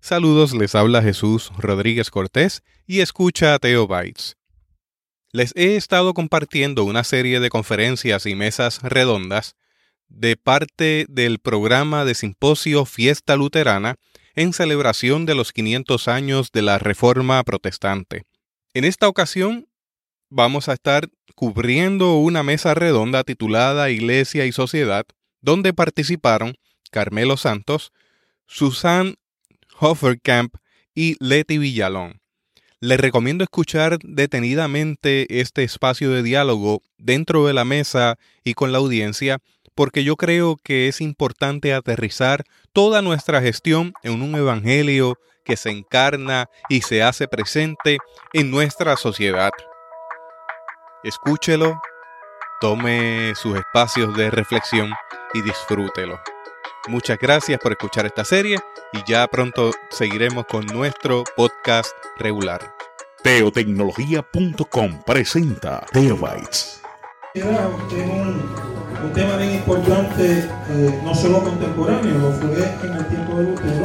Saludos, les habla Jesús Rodríguez Cortés y escucha Teobytes. Les he estado compartiendo una serie de conferencias y mesas redondas de parte del programa de simposio Fiesta Luterana en celebración de los 500 años de la Reforma Protestante. En esta ocasión vamos a estar cubriendo una mesa redonda titulada Iglesia y Sociedad, donde participaron Carmelo Santos, Susan Hofferkamp y Leti Villalón. Les recomiendo escuchar detenidamente este espacio de diálogo dentro de la mesa y con la audiencia porque yo creo que es importante aterrizar toda nuestra gestión en un evangelio que se encarna y se hace presente en nuestra sociedad. Escúchelo, tome sus espacios de reflexión y disfrútelo. Muchas gracias por escuchar esta serie y ya pronto seguiremos con nuestro podcast regular. Teotecnología.com presenta Teobytes. Era un, un tema bien importante, eh, no solo contemporáneo, lo fue en el tiempo de Lutero.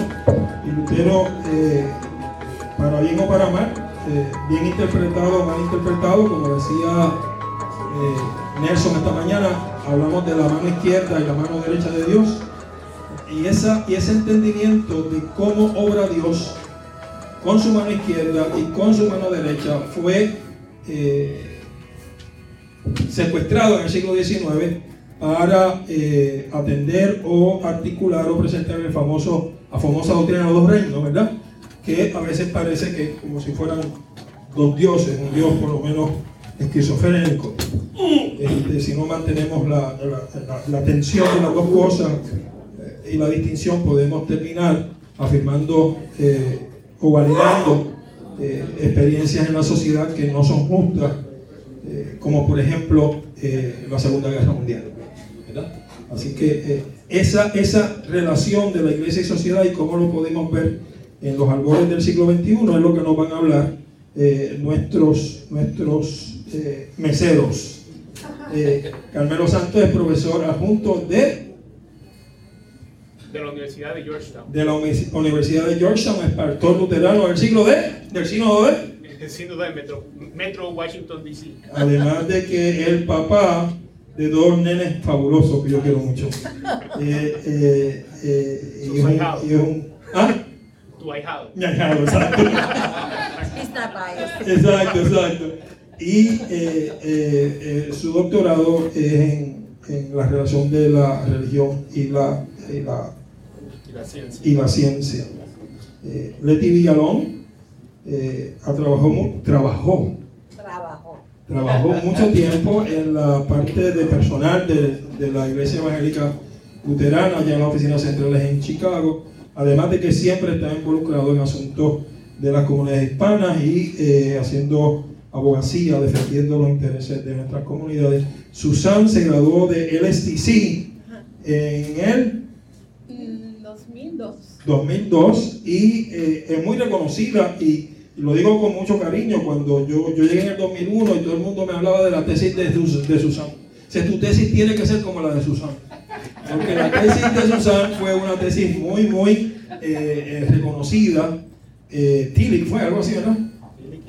Y Lutero, eh, para bien o para mal, eh, bien interpretado o mal interpretado, como decía eh, Nelson esta mañana, hablamos de la mano izquierda y la mano derecha de Dios. Y, esa, y ese entendimiento de cómo obra Dios con su mano izquierda y con su mano derecha fue eh, secuestrado en el siglo XIX para eh, atender o articular o presentar el famoso, la famosa doctrina de los dos reinos, ¿verdad? Que a veces parece que como si fueran dos dioses, un dios por lo menos esquizofrénico. Este, si no mantenemos la, la, la, tensión de las dos cosas y la distinción, podemos terminar afirmando eh, o validando eh, experiencias en la sociedad que no son justas, eh, como por ejemplo la Segunda Guerra Mundial. ¿verdad? Así que esa, esa relación de la iglesia y sociedad y cómo lo podemos ver en los albores del siglo XXI es lo que nos van a hablar nuestros, nuestros meseros. Carmelo Santos es profesor adjunto de de la Universidad de Georgetown. de la Uni- Universidad de Georgetown, es pastor luterano del siglo de, del sínodo de, Siendo de Metro, Metro Washington, D.C. además de que el papá de dos nenes fabulosos que yo quiero mucho. Eh, eh, eh, y es un, y es un- ¿ah? Tu ahijado. Mi ahijado, exacto. Exacto, exacto. Y eh, eh, eh, su doctorado es en, en la relación de la religión y la, y la Y la ciencia. y la ciencia. Eh, Leti Villalón eh, ha trabajó, Trabajo. trabajó mucho tiempo en la parte de personal de, de la Iglesia Evangélica Luterana, allá en las oficinas centrales en Chicago, además de que siempre está involucrado en asuntos de las comunidades hispanas y eh, haciendo abogacía, defendiendo los intereses de nuestras comunidades. Susan se graduó de LSTC en el 2002. 2002 y eh, es muy reconocida y, lo digo con mucho cariño cuando yo, yo llegué en el 2001 y todo el mundo me hablaba de la tesis de, Sus- de Susan. Si tu tesis tiene que ser como la de Susan. Porque la tesis de Susan fue una tesis muy, muy eh, eh, reconocida. Eh, Tillich fue algo así, ¿verdad?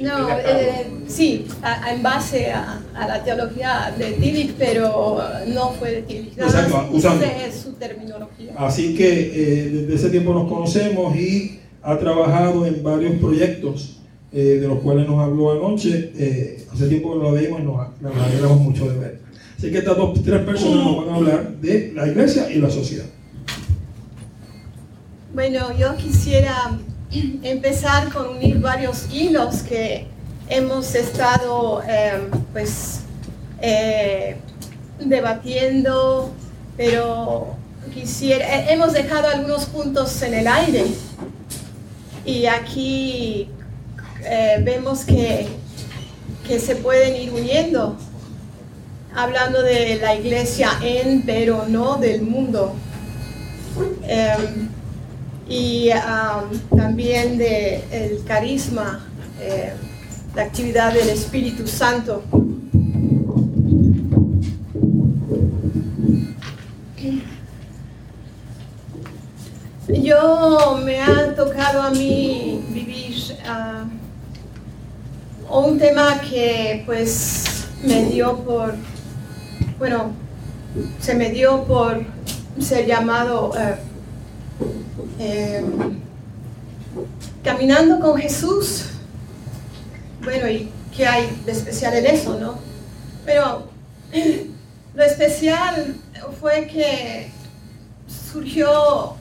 No, eh, sí, a- a- en base a, a la teología de Tillich, pero no fue de Tillich. Exacto, usando. Terminología. Así que eh, desde ese tiempo nos conocemos y ha trabajado en varios proyectos eh, de los cuales nos habló anoche. Eh, hace tiempo que la vimos y nos, nos alegramos mucho de ver. Así que estas dos, tres personas nos van a hablar de la iglesia y la sociedad. Bueno, yo quisiera empezar con unir varios hilos que hemos estado eh, pues eh, debatiendo, pero quisiera, eh, hemos dejado algunos puntos en el aire y aquí eh, vemos que, que se pueden ir uniendo, hablando de la iglesia en, pero no del mundo. Em, y también de el carisma, eh, la actividad del Espíritu Santo. Yo me ha tocado a mí vivir ah, un tema que pues me dio por, bueno, se me dio por ser llamado eh, eh, caminando con Jesús. Bueno, ¿y qué hay de especial en eso, no? Pero lo especial fue que surgió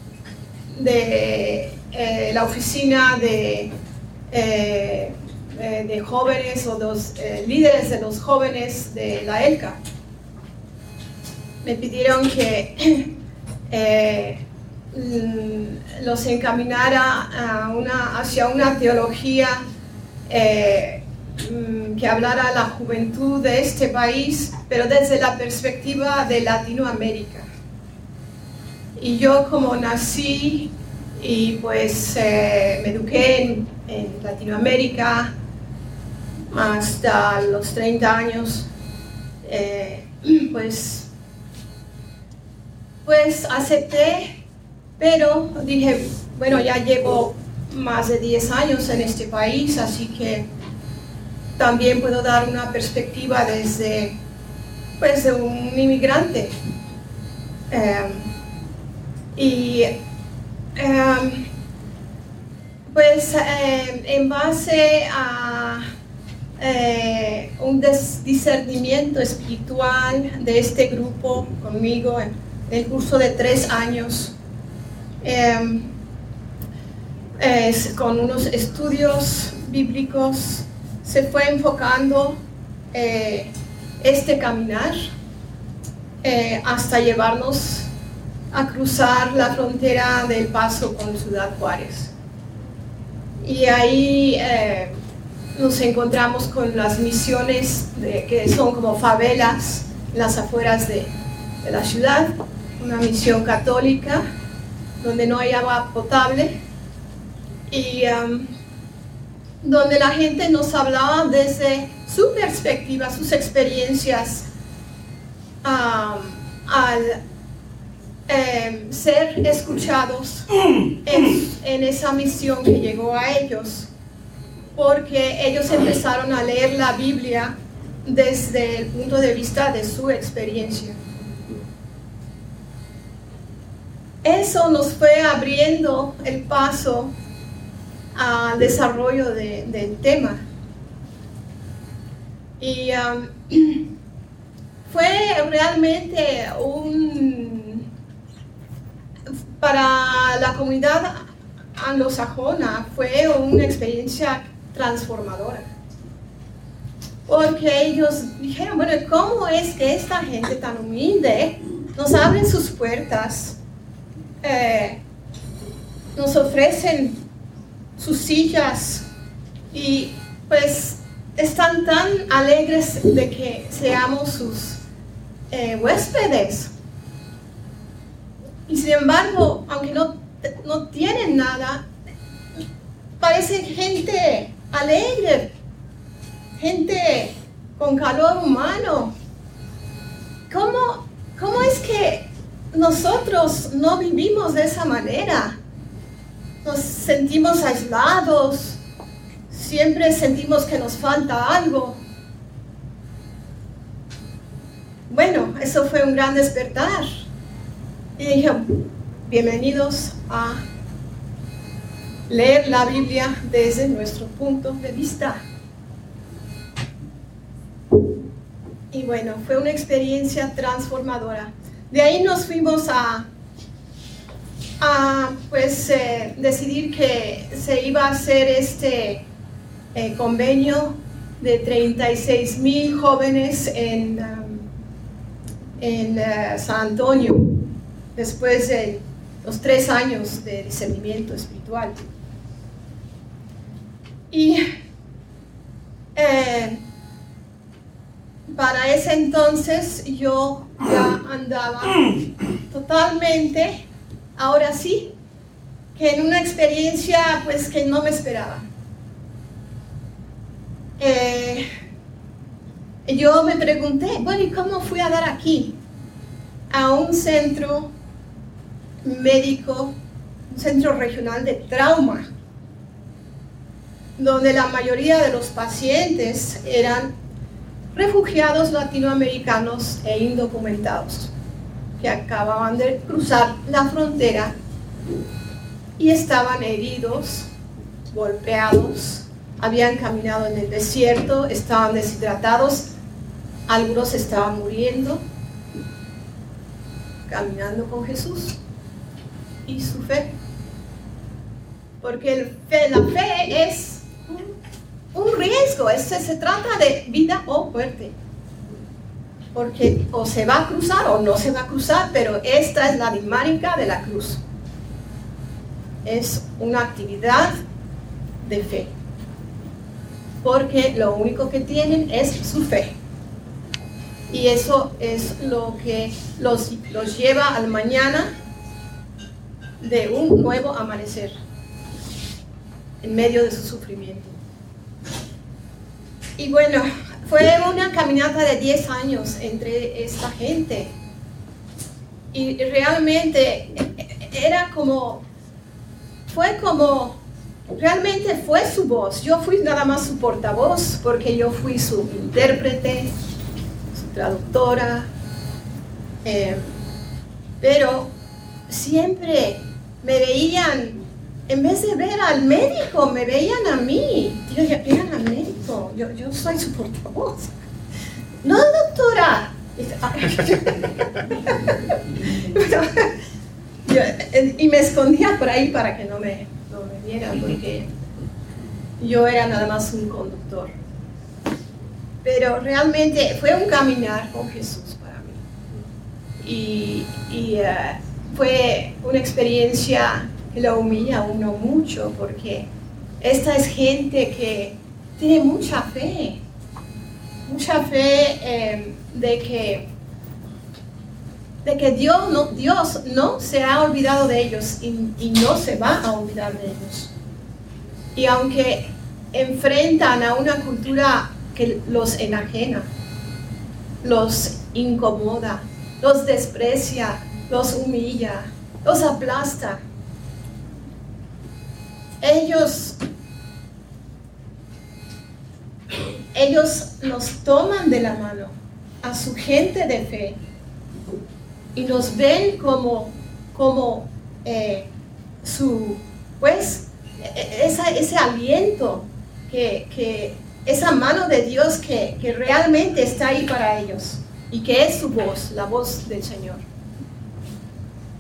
de eh, la oficina de, eh, eh, de jóvenes o los líderes de los jóvenes de la ELCA. Me pidieron que los encaminara hacia una teología que hablara la juventud de este país, pero desde la perspectiva de Latinoamérica. Y yo como nací y pues eh, me eduqué en, Latinoamérica hasta los 30 años, eh, pues, pues acepté, pero dije, bueno, ya llevo más de 10 años en este país, así que también puedo dar una perspectiva desde pues, de un inmigrante. Eh, y em, pues em, en base a eh, un discernimiento espiritual de este grupo conmigo en el curso de tres años, em, con unos estudios bíblicos, se fue enfocando eh, este caminar eh, hasta llevarnos a cruzar la frontera del paso con Ciudad Juárez. Y ahí eh, nos encontramos con las misiones que son como favelas en las afueras de, la ciudad, una misión católica donde no hay agua potable y um, donde la gente nos hablaba desde su perspectiva, sus experiencias um, al Em, ser escuchados en, esa misión que llegó a ellos, porque ellos empezaron a leer la Biblia desde el punto de vista de su experiencia. Eso nos fue abriendo el paso al desarrollo del tema. Y fue realmente un para la comunidad anglosajona fue una experiencia transformadora. Porque ellos dijeron, bueno, ¿cómo es que esta gente tan humilde nos abre sus puertas, eh, nos ofrecen sus sillas y pues están tan alegres de que seamos sus eh, huéspedes? Y sin embargo, aunque no, no tienen nada, parecen gente alegre, gente con calor humano. ¿Cómo, ¿Cómo es que nosotros no vivimos de esa manera? Nos sentimos aislados, siempre sentimos que nos falta algo. Bueno, eso fue un gran despertar. Y dije, bienvenidos a leer la Biblia desde nuestro punto de vista. Y bueno, fue una experiencia transformadora. De ahí nos fuimos a, a pues, eh, decidir que se iba a hacer este eh, convenio de 36 mil jóvenes en, um, en uh, San Antonio después de los tres años de discernimiento espiritual. Y eh, para ese entonces yo ya andaba totalmente, ahora sí, que en una experiencia pues que no me esperaba. Eh, yo me pregunté, bueno, ¿y cómo fui a dar aquí? A un centro médico un centro regional de trauma, donde la mayoría de los pacientes eran refugiados latinoamericanos e indocumentados que acababan de cruzar la frontera y estaban heridos, golpeados, habían caminado en el desierto, estaban deshidratados, algunos estaban muriendo, caminando con Jesús y su fe. Porque la fe es un, un riesgo, es- se trata de vida o muerte. Porque o se va a cruzar o no se va a cruzar, pero esta es la dinámica de la cruz. Es una actividad de fe. Porque lo único que tienen es su fe. Y eso es lo que los, los lleva al mañana de un nuevo amanecer en medio de su sufrimiento. Y bueno, fue una caminata de 10 años entre esta gente. Y realmente era como, fue como, realmente fue su voz. Yo fui nada más su portavoz porque yo fui su intérprete, su traductora. eh, pero siempre me veían, en vez de ver al médico, me veían a mí. Yo dije, vean al médico, yo, yo soy su portavoz. No, doctora. Y eh, y me escondía por ahí para que no me, no me vieran, porque yo era nada más un conductor. Pero realmente fue un caminar con Jesús para mí. Y, y, eh, fue una experiencia que lo humilla a uno mucho, porque esta es gente que tiene mucha fe, mucha fe eh, de que de que Dios no, Dios no se ha olvidado de ellos y no se va a olvidar de ellos. Y aunque enfrentan a una cultura que los enajena, los incomoda, los desprecia, los humilla, los aplasta, ellos ellos nos toman de la mano a su gente de fe y nos ven como, como eh, su, pues, e- esa- ese aliento, que, que esa mano de Dios que, que realmente está ahí para ellos y que es su voz, la voz del Señor,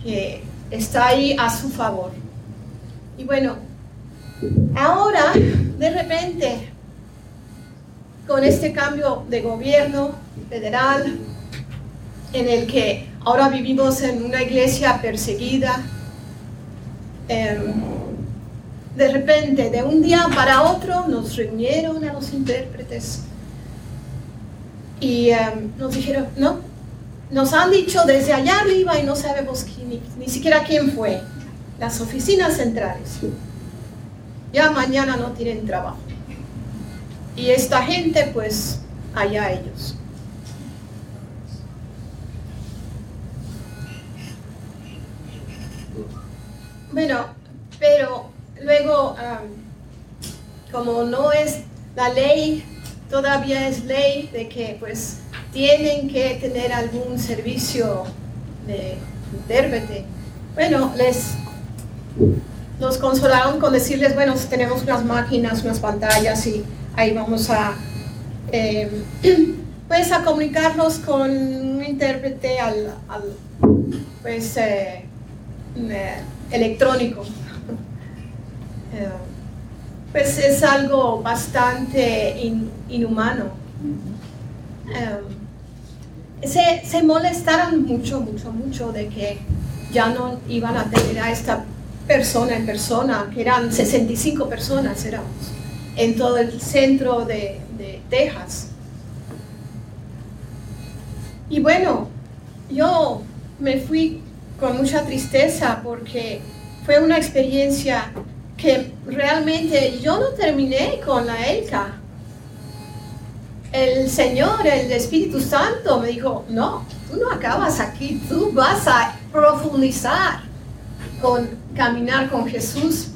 que está ahí a su favor. Y bueno, ahora, de repente, con este cambio de gobierno federal, en el que ahora vivimos en una iglesia perseguida, em, de repente, de un día para otro, nos reunieron a los intérpretes y em, nos dijeron, no, nos han dicho desde allá arriba y no sabemos ni, ni siquiera quién fue, las oficinas centrales. Ya mañana no tienen trabajo. Y esta gente, pues, allá ellos. Bueno, pero luego, como no es la ley, todavía es ley de que pues tienen que tener algún servicio de intérprete. Bueno, les nos consolaron con decirles, bueno, tenemos unas máquinas, unas pantallas y ahí vamos a eh, pues a comunicarnos con un intérprete al, al, pues eh, eh, electrónico. Eh, pues es algo bastante in- inhumano. Se, se molestaron mucho, mucho, mucho de que ya no iban a tener a esta persona en persona, que eran 65 personas éramos, en todo el centro de, de Texas. Y bueno, yo me fui con mucha tristeza porque fue una experiencia que realmente yo no terminé con la ELCA. El Señor, el Espíritu Santo me dijo, no, tú no acabas aquí, tú vas a profundizar con caminar con Jesús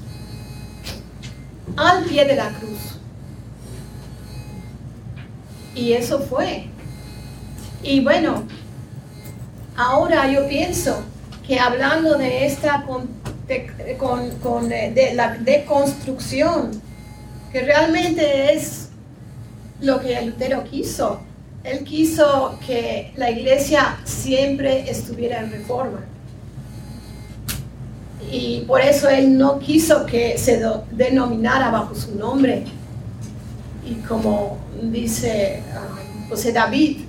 al pie de la cruz. Y eso fue. Y bueno, ahora yo pienso que hablando de esta con, con, de, la deconstrucción, que realmente es lo que Lutero quiso. Él quiso que la iglesia siempre estuviera en reforma. Y por eso él no quiso que se denominara bajo su nombre. Y como dice um, José David,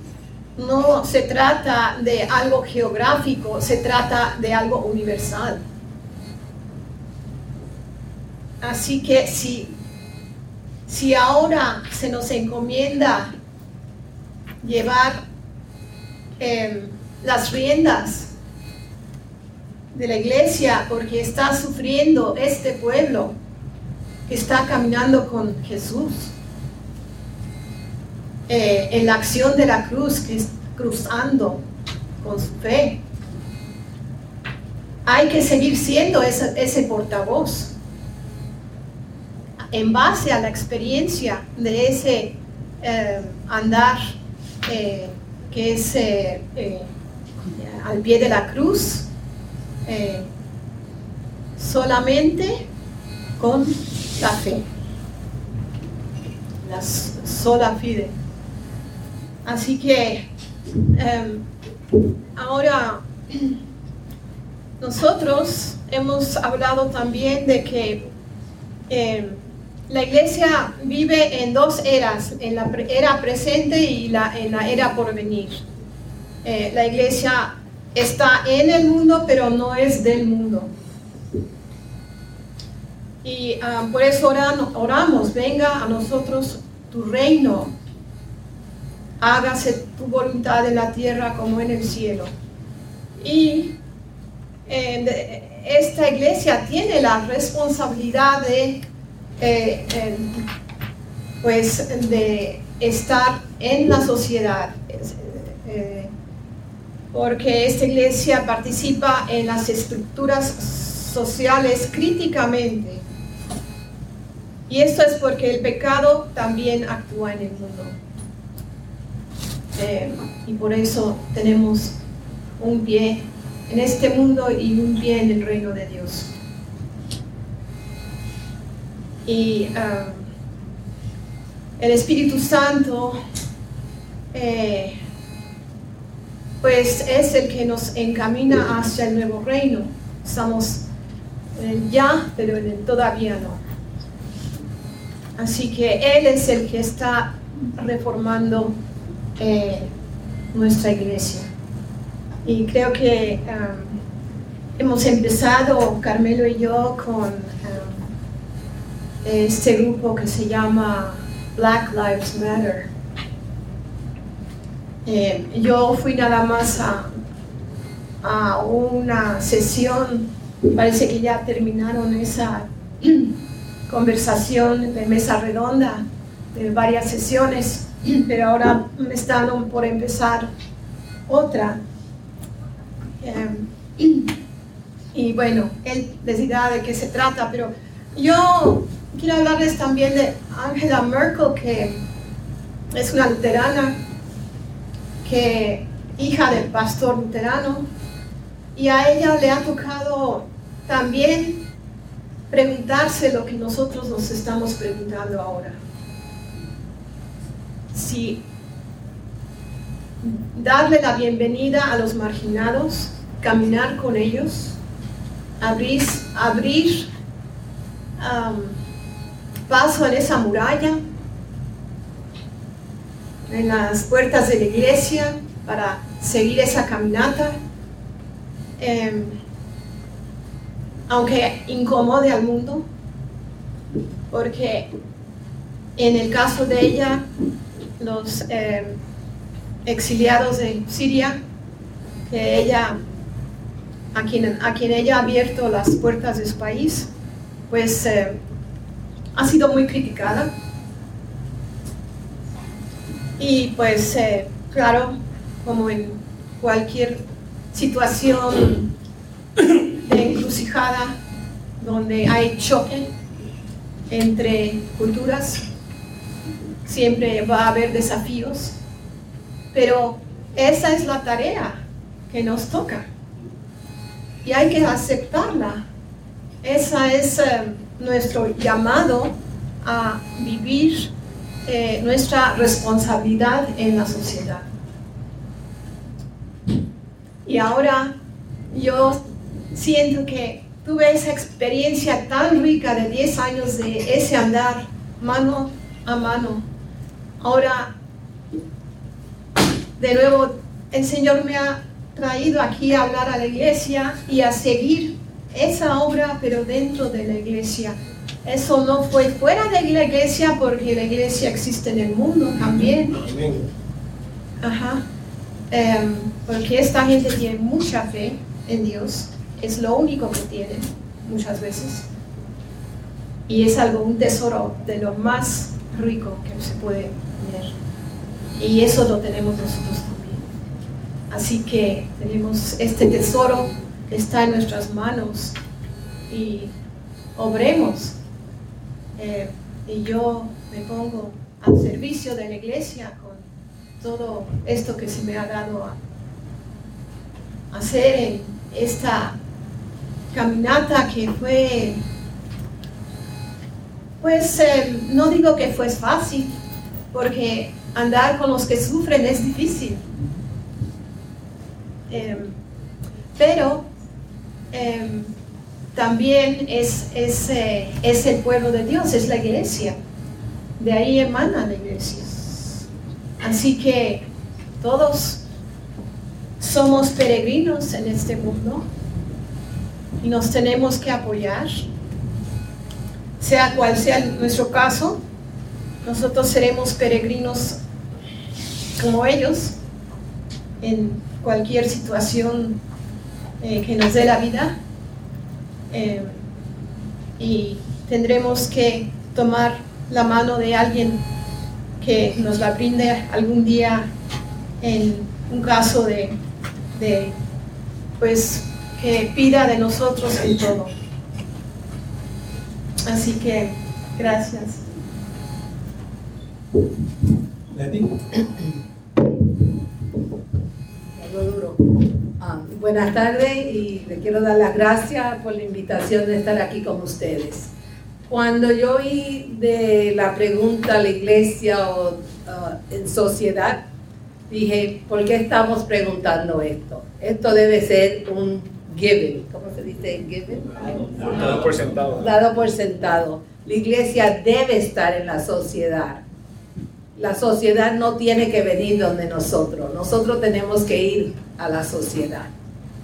no se trata de algo geográfico, se trata de algo universal. Así que si, si ahora se nos encomienda llevar em, las riendas de la iglesia porque está sufriendo este pueblo que está caminando con Jesús. Eh, en la acción de la cruz, cruzando con su fe. Hay que seguir siendo ese, ese portavoz en base a la experiencia de ese eh, andar eh, que es al pie de la cruz, solamente con la fe, la sola fide. Así que em, ahora nosotros hemos hablado también de que em, la iglesia vive en dos eras, en la era presente y la, en la era por venir. Eh, la iglesia está en el mundo, pero no es del mundo. Y ah, por eso oramos, venga a nosotros tu reino hágase tu voluntad en la tierra como en el cielo. Y esta iglesia tiene la responsabilidad de, eh, pues, de estar en la sociedad, eh, porque esta iglesia participa en las estructuras sociales críticamente. Y esto es porque el pecado también actúa en el mundo. Eh, y por eso tenemos un pie en este mundo y un pie en el reino de Dios. Y um, el Espíritu Santo, eh, pues es el que nos encamina hacia el nuevo reino. Estamos el ya, pero en el todavía no. Así que Él es el que está reformando eh, nuestra iglesia. Y creo que um, hemos empezado, Carmelo y yo, con um, este grupo que se llama Black Lives Matter. Eh, yo fui nada más a, a una sesión, parece que ya terminaron esa conversación de mesa redonda de varias sesiones pero ahora me están por empezar otra. Em, y bueno, él decidirá de qué se trata, pero yo quiero hablarles también de Angela Merkel, que es una luterana, que hija del pastor luterano, y a ella le ha tocado también preguntarse lo que nosotros nos estamos preguntando ahora. Si darle la bienvenida a los marginados, caminar con ellos, abrir, abrir um, paso en esa muralla, en las puertas de la iglesia para seguir esa caminata, em, aunque incomode al mundo, porque en el caso de ella los eh, exiliados de Siria, que ella, a quien, a quien ella ha abierto las puertas de su país, pues eh, ha sido muy criticada. Y pues, eh, claro, como en cualquier situación de encrucijada donde hay choque entre culturas, siempre va a haber desafíos, pero esa es la tarea que nos toca y hay que aceptarla. Esa es eh, nuestro llamado a vivir eh, nuestra responsabilidad en la sociedad. Y ahora yo siento que tuve esa experiencia tan rica de 10 años de ese andar mano a mano. Ahora, de nuevo, el Señor me ha traído aquí a hablar a la iglesia y a seguir esa obra, pero dentro de la iglesia. Eso no fue fuera de la iglesia porque la iglesia existe en el mundo también. Ajá. Em, porque esta gente tiene mucha fe en Dios. Es lo único que tienen muchas veces. Y es algo, un tesoro de lo más rico que se puede tener. Y eso lo tenemos nosotros también. Así que tenemos este tesoro está en nuestras manos y obremos eh, y yo me pongo al servicio de la iglesia con todo esto que se me ha dado a hacer en esta caminata que fue, pues eh, no digo que fue fácil, porque andar con los que sufren es difícil. Em, pero em, también es, es, eh, es, el pueblo de Dios, es la iglesia. De ahí emana la iglesia. Así que todos somos peregrinos en este mundo y nos tenemos que apoyar, sea cual sea nuestro caso. Nosotros seremos peregrinos como ellos en cualquier situación eh, que nos dé la vida eh, y tendremos que tomar la mano de alguien que nos la brinde algún día en un caso de, de pues que pida de nosotros en todo. Así que gracias. buenas tardes y le quiero dar las gracias por la invitación de estar aquí con ustedes. Cuando yo oí de la pregunta a la iglesia o ah, en sociedad, dije, ¿por qué estamos preguntando esto? Esto debe ser un given. ¿Cómo se dice given? Dado por sentado. Dado por sentado. La iglesia debe estar en la sociedad la sociedad no tiene que venir donde nosotros. Nosotros tenemos que ir a la sociedad.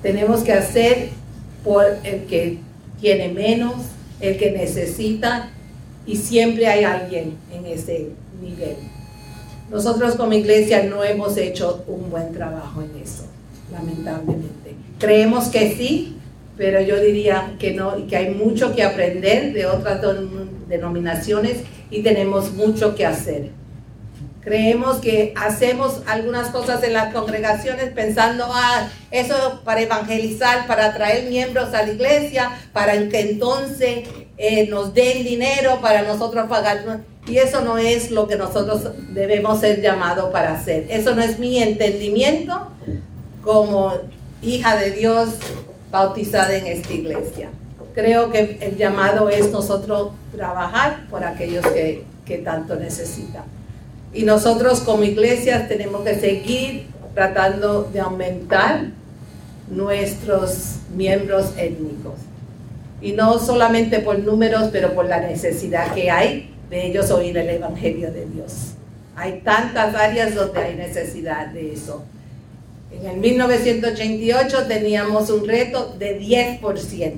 Tenemos que hacer por el que tiene menos, el que necesita, y siempre hay alguien en ese nivel. Nosotros como iglesia no hemos hecho un buen trabajo en eso, lamentablemente. Creemos que sí, pero yo diría que no, que hay mucho que aprender de otras denominaciones y tenemos mucho que hacer. Creemos que hacemos algunas cosas en las congregaciones pensando, ah, eso para evangelizar, para atraer miembros a la iglesia, para que entonces eh, nos den dinero para nosotros pagar. Y eso no es lo que nosotros debemos ser llamados para hacer. Eso no es mi entendimiento como hija de Dios bautizada en esta iglesia. Creo que el llamado es nosotros trabajar por aquellos que, que tanto necesitan. Y nosotros como iglesias tenemos que seguir tratando de aumentar nuestros miembros étnicos. Y no solamente por números, pero por la necesidad que hay de ellos oír el Evangelio de Dios. Hay tantas áreas donde hay necesidad de eso. En el 1988 teníamos un reto de 10%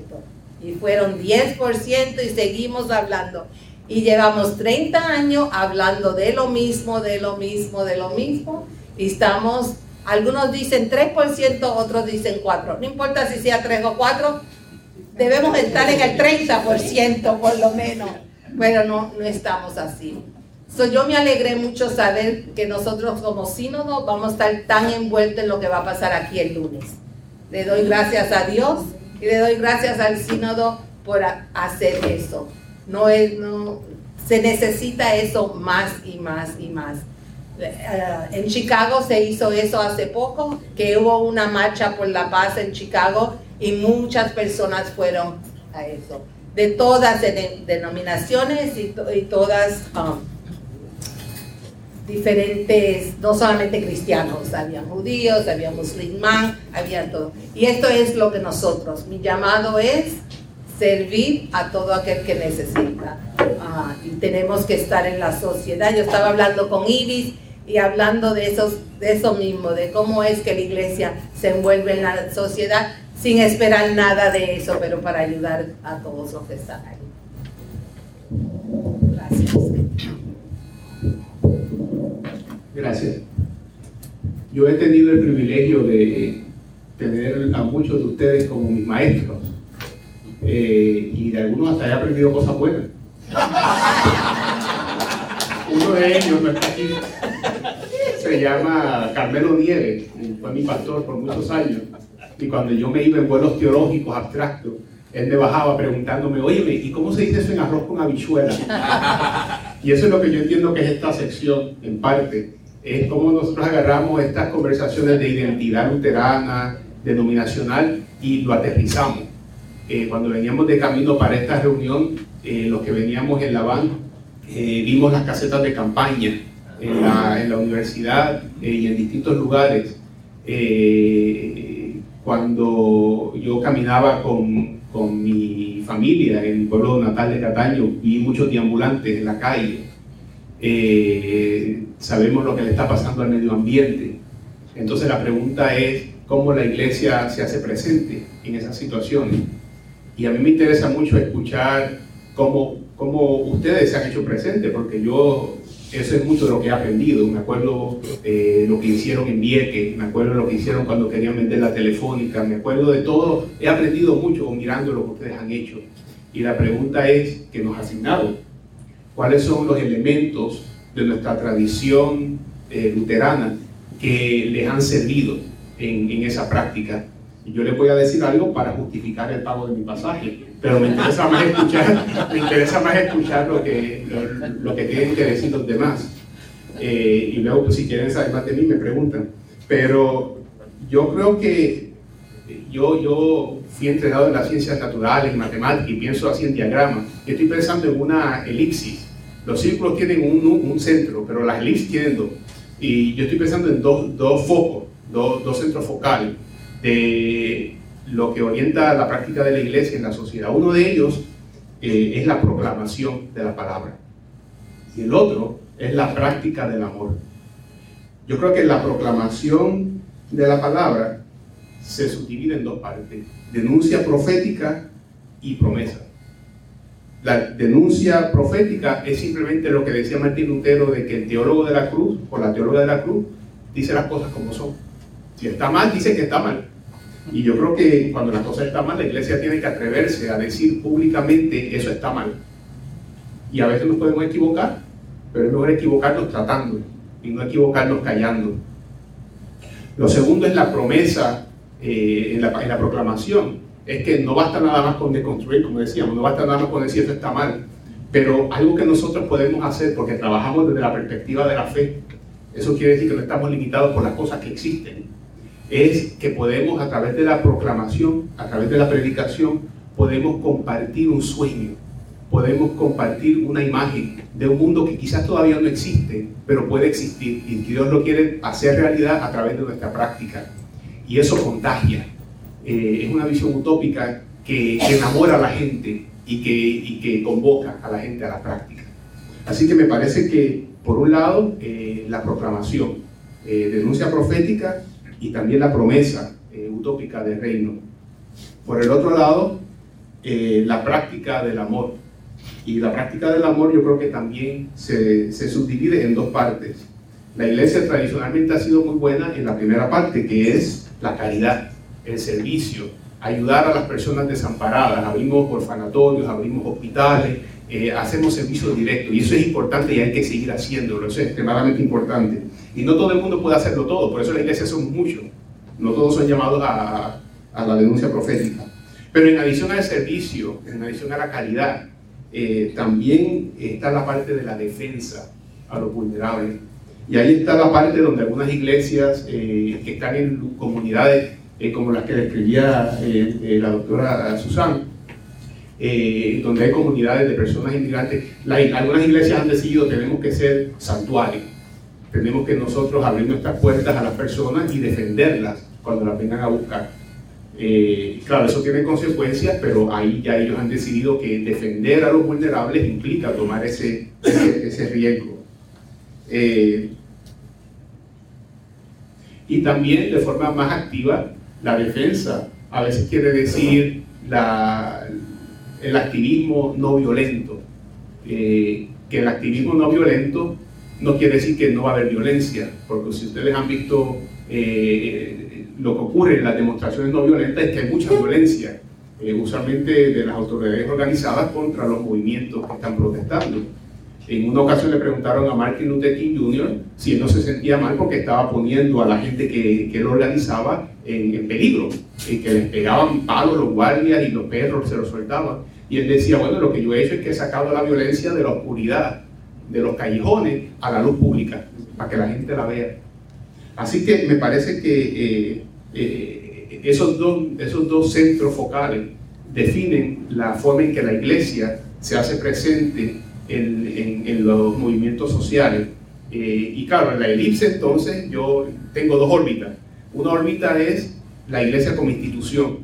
y fueron 10% y seguimos hablando. Y llevamos 30 años hablando de lo mismo, de lo mismo, de lo mismo. Y estamos, algunos dicen 3%, otros dicen 4%. No importa si sea 3 o 4, debemos estar en el 30% por lo menos. Pero no, no estamos así. So, yo me alegré mucho saber que nosotros como sínodo vamos a estar tan envueltos en lo que va a pasar aquí el lunes. Le doy gracias a Dios Y le doy gracias al sínodo por hacer eso. No es, no, se necesita eso más y más y más. Eh, en Chicago se hizo eso hace poco, que hubo una marcha por la paz en Chicago y muchas personas fueron a eso, de todas denominaciones y, todas um, diferentes, no solamente cristianos, había judíos, había musulmán, había todo. Y esto es lo que nosotros, mi llamado es servir a todo aquel que necesita. Ah, y tenemos que estar en la sociedad. Yo estaba hablando con Iris y hablando de, esos, de eso mismo, de cómo es que la iglesia se envuelve en la sociedad sin esperar nada de eso, pero para ayudar a todos los que están ahí. Gracias. Gracias. Yo he tenido el privilegio de tener a muchos de ustedes como mis maestros eh, y de algunos hasta he aprendido cosas buenas. Uno de ellos no está aquí, se llama Carmelo Nieves, fue mi pastor por muchos años, y cuando yo me iba en vuelos teológicos abstractos, él me bajaba preguntándome, oye, ¿y cómo se dice eso en arroz con habichuela? y eso es lo que yo entiendo que es esta sección, en parte, es cómo nosotros agarramos estas conversaciones de identidad luterana, denominacional, y lo aterrizamos. Eh, cuando veníamos de camino para esta reunión, eh, los que veníamos en la van, eh, vimos las casetas de campaña en la, en la universidad y en distintos lugares. cuando yo caminaba con, con, mi familia en el pueblo natal de Cataño, vi muchos deambulantes en la calle. sabemos lo que le está pasando al medio ambiente. Entonces la pregunta es cómo la iglesia se hace presente en esas situaciones. Y a mí me interesa mucho escuchar cómo, cómo ustedes se han hecho presente, porque yo, eso es mucho de lo que he aprendido. Me acuerdo eh, lo que hicieron en Vieques, me acuerdo lo que hicieron cuando querían vender la telefónica, me acuerdo de todo. He aprendido mucho mirando lo que ustedes han hecho. Y la pregunta es, ¿qué nos ha asignado? ¿Cuáles son los elementos de nuestra tradición eh, luterana que les han servido en, en esa práctica? Yo les voy a decir algo para justificar el pago de mi pasaje, pero me interesa más escuchar, me interesa más escuchar lo, que, lo, que tienen que decir los demás. Eh, y luego, pues, si quieren saber más de mí, me preguntan. Pero yo creo que yo, yo fui entrenado en las ciencias naturales, en matemáticas, y pienso así en diagramas. Estoy pensando en una elipsis. Los círculos tienen un, un centro, pero las elipsis tienen dos. Y yo estoy pensando en dos, dos focos, dos, dos centros focales de lo que orienta la práctica de la iglesia en la sociedad. Uno de ellos eh, es la proclamación de la palabra y el otro es la práctica del amor. Yo creo que la proclamación de la palabra se subdivide en dos partes, denuncia profética y promesa. La denuncia profética es simplemente lo que decía Martín Lutero de que el teólogo de la cruz o la teóloga de la cruz dice las cosas como son. Si está mal, dice que está mal. Y yo creo que cuando las cosas están mal, la iglesia tiene que atreverse a decir públicamente eso está mal. Y a veces nos podemos equivocar, pero es mejor equivocarnos tratando y no equivocarnos callando. Lo segundo es la promesa eh, en, la, en, la, proclamación. Es que no basta nada más con deconstruir, como decíamos, no basta nada más con decir eso está mal. Pero algo que nosotros podemos hacer, porque trabajamos desde la perspectiva de la fe, eso quiere decir que no estamos limitados por las cosas que existen es que podemos a través de la proclamación, a través de la predicación, podemos compartir un sueño, podemos compartir una imagen de un mundo que quizás todavía no existe, pero puede existir y Dios lo quiere hacer realidad a través de nuestra práctica. Y eso contagia. Eh, es una visión utópica que, enamora a la gente y que, que, convoca a la gente a la práctica. Así que me parece que, por un lado, eh, la proclamación, eh, denuncia profética y también la promesa eh, utópica del reino. Por el otro lado, eh, la práctica del amor. Y la práctica del amor yo creo que también se, se subdivide en dos partes. La iglesia tradicionalmente ha sido muy buena en la primera parte, que es la caridad, el servicio, ayudar a las personas desamparadas. Abrimos orfanatorios, abrimos hospitales, eh, hacemos servicios directos y eso es importante y hay que seguir haciéndolo, eso es extremadamente importante. Y no todo el mundo puede hacerlo todo, por eso la iglesia somos muchos, no todos son llamados a, a la denuncia profética. Pero en adición al servicio, en adición a la calidad, eh, también está la parte de la defensa a los vulnerables. Y ahí está la parte donde algunas iglesias eh, que están en comunidades eh, como las que describía la doctora Susan, donde hay comunidades de personas inmigrantes, algunas iglesias han decidido tenemos que ser santuarios, tenemos que nosotros abrir nuestras puertas a las personas y defenderlas cuando las vengan a buscar. Eh, claro, eso tiene consecuencias, pero ahí ya ellos han decidido que defender a los vulnerables implica tomar ese, ese, riesgo. Eh, y también de forma más activa, la defensa a veces quiere decir el activismo no violento. Eh, que el activismo no violento no quiere decir que no va a haber violencia, porque si ustedes han visto lo que ocurre en las demostraciones no violentas es que hay mucha violencia, eh, usualmente de las autoridades organizadas contra los movimientos que están protestando. En una ocasión le preguntaron a Martin Luther King Jr. si él no se sentía mal porque estaba poniendo a la gente que, que él organizaba en, peligro, y que les pegaban palos los guardias y los perros se los soltaban. Y él decía, bueno, lo que yo he hecho es que he sacado la violencia de la oscuridad, de los callejones, a la luz pública, para que la gente la vea. Así que me parece que eh, eh, esos, dos, esos dos centros focales definen la forma en que la iglesia se hace presente en, en, los movimientos sociales. Eh, y claro, en la elipse entonces yo tengo dos órbitas. Una órbita es la iglesia como institución,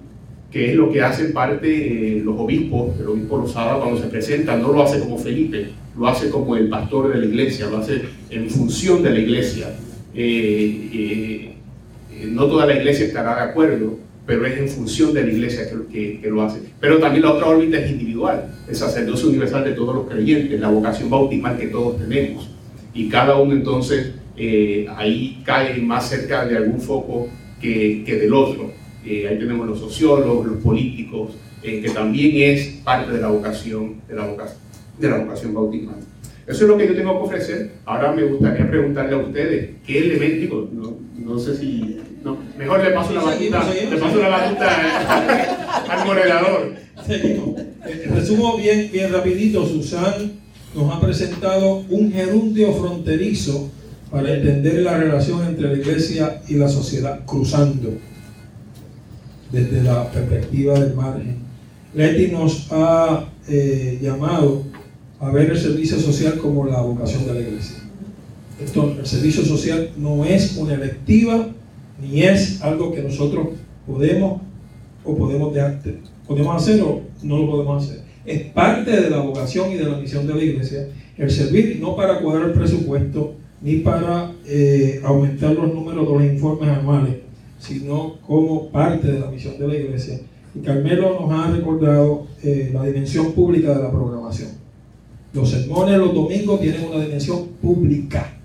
que es lo que hacen parte eh, los obispos, el obispo Rosada cuando se presenta, no lo hace como Felipe, lo hace como el pastor de la iglesia, lo hace en función de la iglesia. Eh, no toda la iglesia estará de acuerdo, pero es en función de la iglesia que, lo hace. Pero también la otra órbita es individual, el sacerdocio universal de todos los creyentes, la vocación bautismal que todos tenemos. Y cada uno entonces eh, ahí cae más cerca de algún foco que del otro. Eh, ahí tenemos los sociólogos, los políticos, que también es parte de la vocación, de la vocación, de la vocación bautismal. Eso es lo que yo tengo que ofrecer. Ahora me gustaría preguntarle a ustedes qué elemento, no, no sé si mejor le paso la batuta, le paso la batuta al moderador. Seguimos. Eh, resumo bien, bien rapidito, Susan nos ha presentado un gerundio fronterizo para entender la relación entre la iglesia y la sociedad, cruzando desde la perspectiva del margen. Leti nos ha eh, llamado a ver el servicio social como la vocación de la iglesia. Esto, el servicio social no es una electiva ni es algo que nosotros podemos o podemos, dejar, podemos hacer o no lo podemos hacer. Es parte de la vocación y de la misión de la iglesia el servir no para cuadrar el presupuesto ni para eh, aumentar los números de los informes anuales, sino como parte de la misión de la iglesia. Y Carmelo nos ha recordado eh, la dimensión pública de la programación. Los sermones los domingos tienen una dimensión pública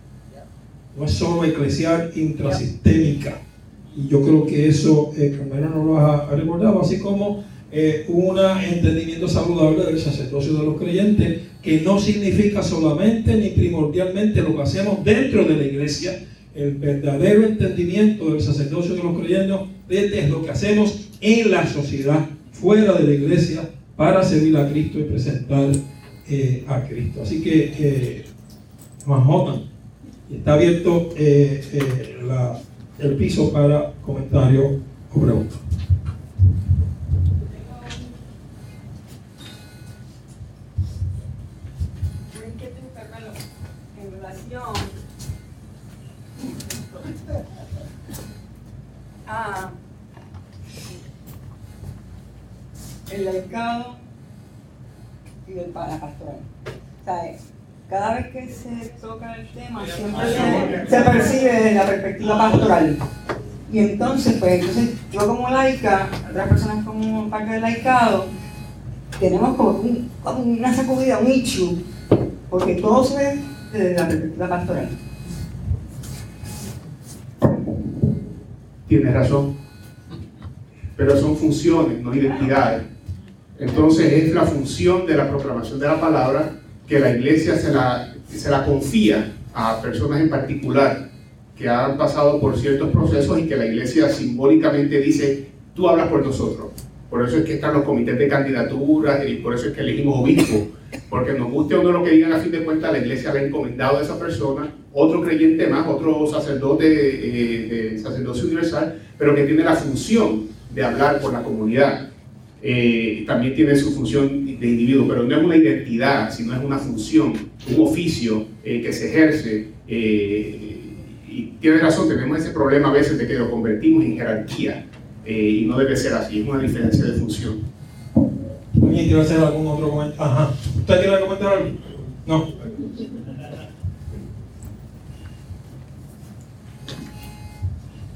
no es solo eclesial intrasistémica. Y yo creo que eso eh, Carmelo nos lo ha, recordado, así como eh, un entendimiento saludable del sacerdocio de los creyentes, que no significa solamente ni primordialmente lo que hacemos dentro de la iglesia, el verdadero entendimiento del sacerdocio de los creyentes es lo que hacemos en la sociedad, fuera de la iglesia, para servir a Cristo y presentar eh, a Cristo. Así que, eh, Está abierto eh, eh, el piso para comentarios o preguntas. A el mercado y el pastoral. ¿Sabes? cada vez que se toca el tema, siempre se, percibe desde la perspectiva pastoral. Y entonces, pues, entonces yo como laica, otras personas como parte del laicado, tenemos como, una sacudida, un issue, porque todo se ve desde la perspectiva pastoral. Tienes razón, pero son funciones, no identidades. Entonces es la función de la proclamación de la palabra que la iglesia se la, se la confía a personas en particular que han pasado por ciertos procesos y que la iglesia simbólicamente dice, tú hablas por nosotros. Por eso es que están los comités de candidaturas y por eso es que elegimos obispo. Porque nos guste o no lo que digan, a fin de cuentas la iglesia le ha encomendado a esa persona, otro creyente más, otro sacerdote eh, de sacerdocio universal, pero que tiene la función de hablar por la comunidad. Eh, también tiene su función de individuo, pero no es una identidad, sino es una función, un oficio eh, que se ejerce. y tiene razón, tenemos ese problema a veces de que lo convertimos en jerarquía y no debe ser así, es una diferencia de función. ¿Alguien quiere hacer algún otro comentario? Ajá. ¿Usted quiere comentar algo? No.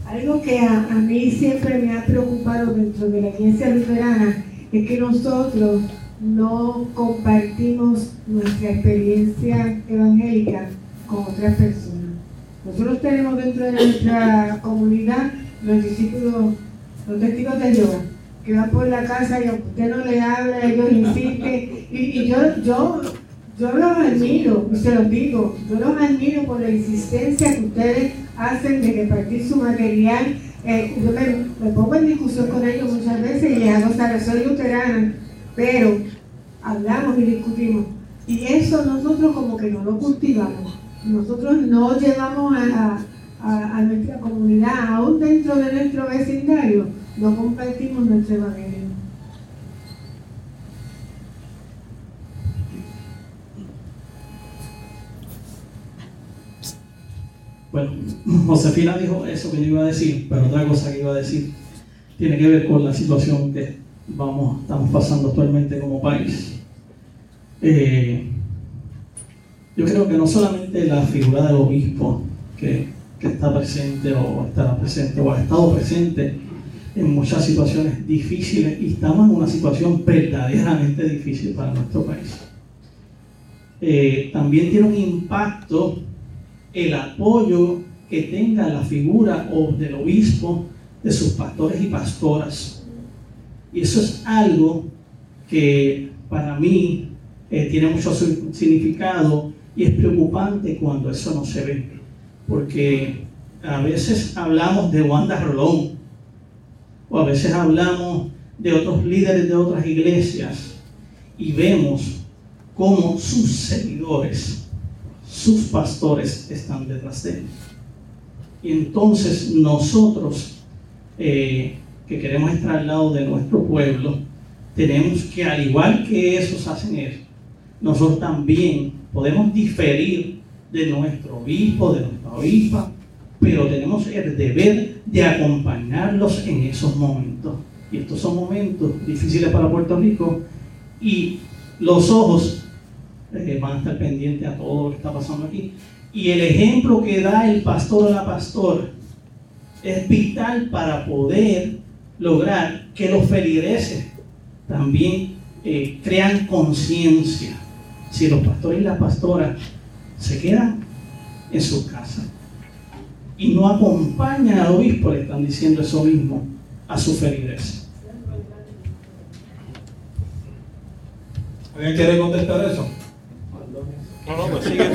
Algo que a, a, mí siempre me ha preocupado dentro de la iglesia luterana es que nosotros no compartimos nuestra experiencia evangélica con otras personas. Nosotros tenemos dentro de nuestra comunidad los discípulos, los testigos de Jehová que va por la casa y usted no le habla, ellos insisten. Y, yo, yo, yo los admiro, y se los digo, yo los admiro por la insistencia que ustedes hacen de repartir su material. Eh, yo me, pongo en discusión con ellos muchas veces y les hago saber, soy luterana, pero hablamos y discutimos. Y eso nosotros como que no lo cultivamos. Nosotros no llevamos a nuestra comunidad, aún dentro de nuestro vecindario, no compartimos nuestro evangelio. Bueno, Josefina dijo eso que yo iba a decir, pero otra cosa que iba a decir tiene que ver con la situación que vamos, estamos pasando actualmente como país. Eh, yo creo que no solamente la figura del obispo que, que está presente o estará presente o ha estado presente en muchas situaciones difíciles y estamos en una situación verdaderamente difícil para nuestro país. Eh, también tiene un impacto el apoyo que tenga la figura o del obispo de sus pastores y pastoras. Y eso es algo que para mí eh, tiene mucho significado y es preocupante cuando eso no se ve. Porque a veces hablamos de Wanda Rolón, o a veces hablamos de otros líderes de otras iglesias y vemos cómo sus seguidores, sus pastores están detrás de él. Y entonces nosotros, eh, que queremos estar al lado de nuestro pueblo, tenemos que, al igual que esos hacen eso, nosotros también podemos diferir de nuestro obispo, de nuestra obispa, pero tenemos el deber de acompañarlos en esos momentos. Y estos son momentos difíciles para Puerto Rico y los ojos eh, van a estar pendientes a todo lo que está pasando aquí. Y el ejemplo que da el pastor o la pastora es vital para poder lograr que los feligreses también eh, crean conciencia. Si los pastores y las pastoras se quedan en su casa y no acompañan al obispo, le están diciendo eso mismo a su feligres. ¿Alguien quiere contestar eso? No, no, pues sigue.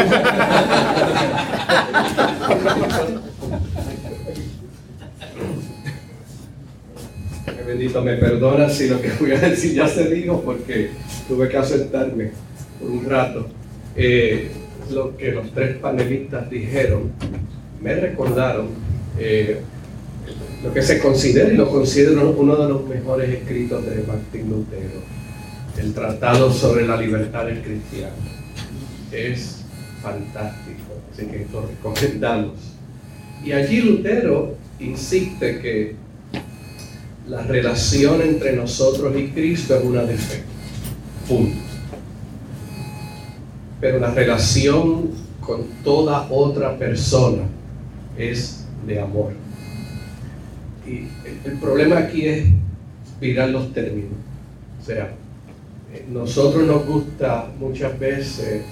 Bendito, me perdona si lo que voy a decir ya se dijo porque tuve que aceptarme por un rato. Eh, lo que los tres panelistas dijeron me recordaron eh, lo que se considera y lo considero uno de los mejores escritos de Martín Lutero, el Tratado sobre la Libertad del Cristiano. Es fantástico, así que lo recomendamos. Y allí Lutero insiste que la relación entre nosotros y Cristo es una de fe. Punto. Pero la relación con toda otra persona es de amor. Y el, problema aquí es mirar los términos. O sea, eh, nosotros nos gusta muchas veces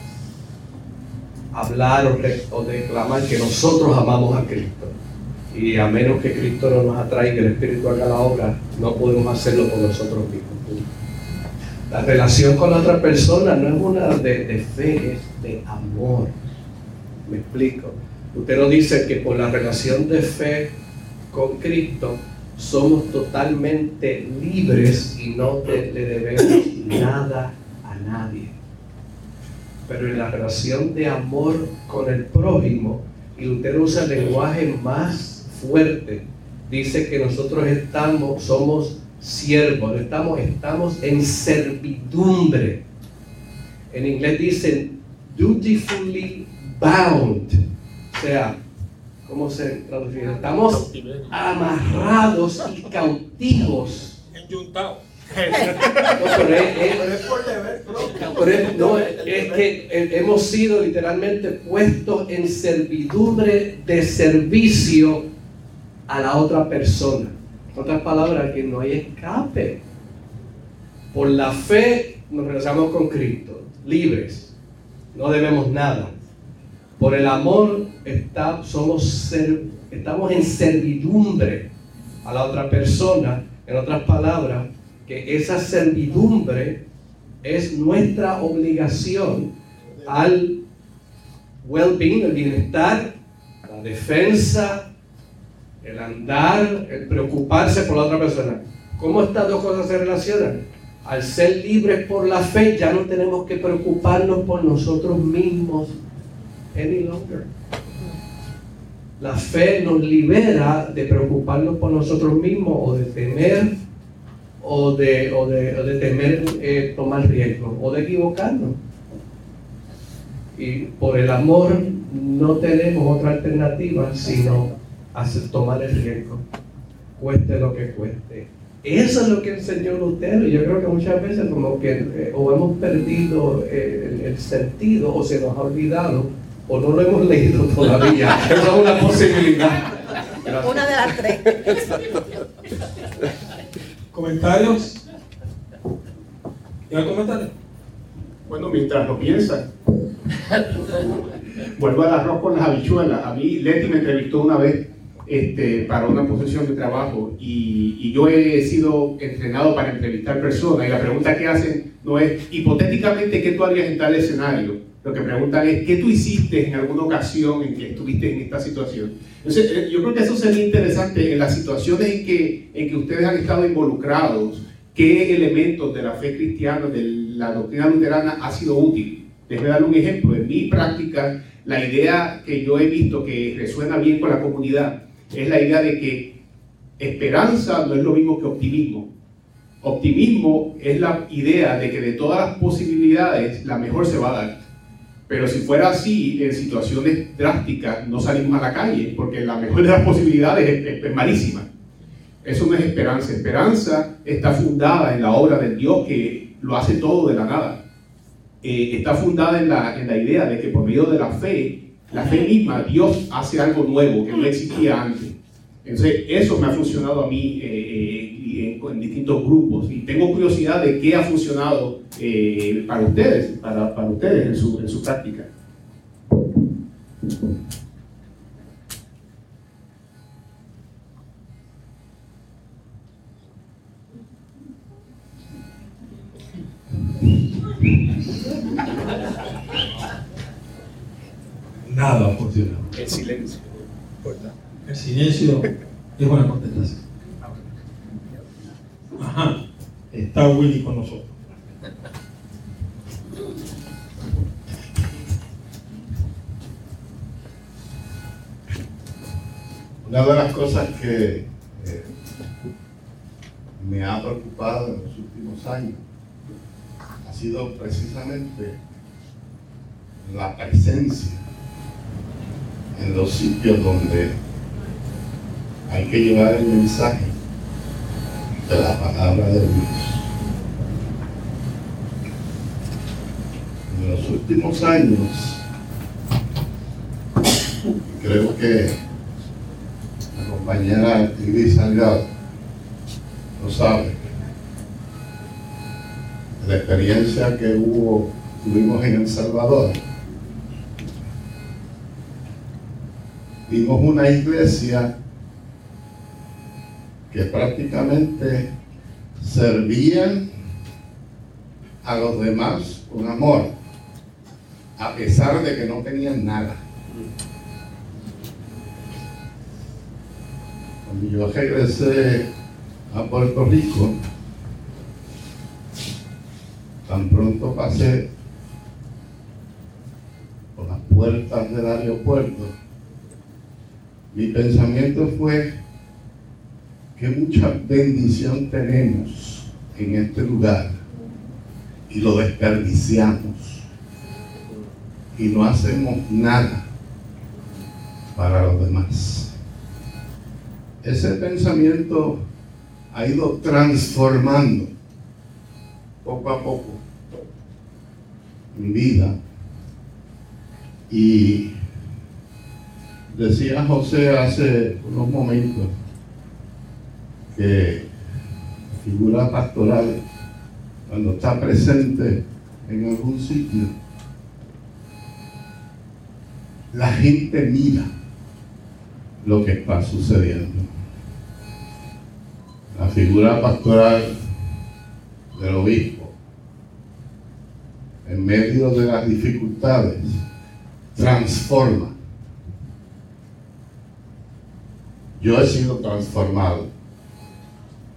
hablar o, declamar que nosotros amamos a Cristo. Y a menos que Cristo no nos atraiga, el Espíritu haga la obra, no podemos hacerlo por nosotros mismos. La relación con la otra persona no es una de, de fe, es de amor. Me explico. Lutero dice que por la relación de fe con Cristo somos totalmente libres y no le debemos nada a nadie. Pero en la relación de amor con el prójimo, y usted usa el lenguaje más fuerte, dice que nosotros estamos, somos siervos, estamos, estamos en servidumbre. En inglés dicen dutifully bound. O sea, ¿cómo se traduce? Estamos amarrados y cautivos. Enyuntados. No, es que hemos sido literalmente puestos en servidumbre de servicio a la otra persona. En otras palabras, que no hay escape. Por la fe nos relacionamos con Cristo, libres, no debemos nada. Por el amor está, somos estamos en servidumbre a la otra persona. En otras palabras, que esa servidumbre es nuestra obligación al well-being, el bienestar, la defensa, el andar, el preocuparse por la otra persona. ¿Cómo estas dos cosas se relacionan? Al ser libres por la fe, ya no tenemos que preocuparnos por nosotros mismos any longer. La fe nos libera de preocuparnos por nosotros mismos o de temer o de, o de, temer eh, tomar riesgo o de equivocarnos. Y por el amor no tenemos otra alternativa sino hacer, tomar el riesgo, cueste lo que cueste. Eso es lo que enseñó Lutero. Yo creo que muchas veces como que eh, o hemos perdido eh, el, sentido o se nos ha olvidado o no lo hemos leído todavía. Eso es una posibilidad. Una de las tres. ¿Comentarios? ¿Y al comentario? Bueno, mientras lo piensan. Vuelvo al arroz con las habichuelas. A mí Leti me entrevistó una vez este, para una posición de trabajo y, y, yo he sido entrenado para entrevistar personas y la pregunta que hacen no es hipotéticamente qué tú harías en tal escenario. Lo que preguntan es qué tú hiciste en alguna ocasión en que estuviste en esta situación. Entonces, eh, yo creo que eso sería interesante en las situaciones en que, en que ustedes han estado involucrados, qué elementos de la fe cristiana, de la doctrina luterana ha sido útil. Déjeme darle un ejemplo. En mi práctica, la idea que yo he visto que resuena bien con la comunidad es la idea de que esperanza no es lo mismo que optimismo. Optimismo es la idea de que de todas las posibilidades la mejor se va a dar. Pero si fuera así, en situaciones drásticas no salimos a la calle, porque la mejor de las posibilidades es, malísima. Eso no es esperanza. Esperanza está fundada en la obra del Dios que lo hace todo de la nada. Eh, está fundada en la, en la idea de que por medio de la fe, la fe misma, Dios hace algo nuevo que no existía antes. Entonces, eso me ha funcionado a mí eh, eh, en, distintos grupos y tengo curiosidad de qué ha funcionado eh, para ustedes, para, para ustedes en su, en su práctica. Nada funciona. El silencio. El silencio es buena contestación. Ajá, está Willy con nosotros. Una de las cosas que eh, me ha preocupado en los últimos años ha sido precisamente la presencia en los sitios donde hay que llevar el mensaje de la palabra de Dios. En los últimos años, creo que la compañera Iris Salgado lo sabe, la experiencia que hubo, tuvimos en El Salvador. Vimos una iglesia que prácticamente servían a los demás con amor, a pesar de que no tenían nada. Cuando yo regresé a Puerto Rico, tan pronto pasé por las puertas del aeropuerto, mi pensamiento fue que mucha bendición tenemos en este lugar y lo desperdiciamos y no hacemos nada para los demás. Ese pensamiento ha ido transformando poco a poco mi vida y decía José hace unos momentos que la figura pastoral cuando está presente en algún sitio la gente mira lo que está sucediendo. La figura pastoral del obispo, en medio de las dificultades, transforma. Yo he sido transformado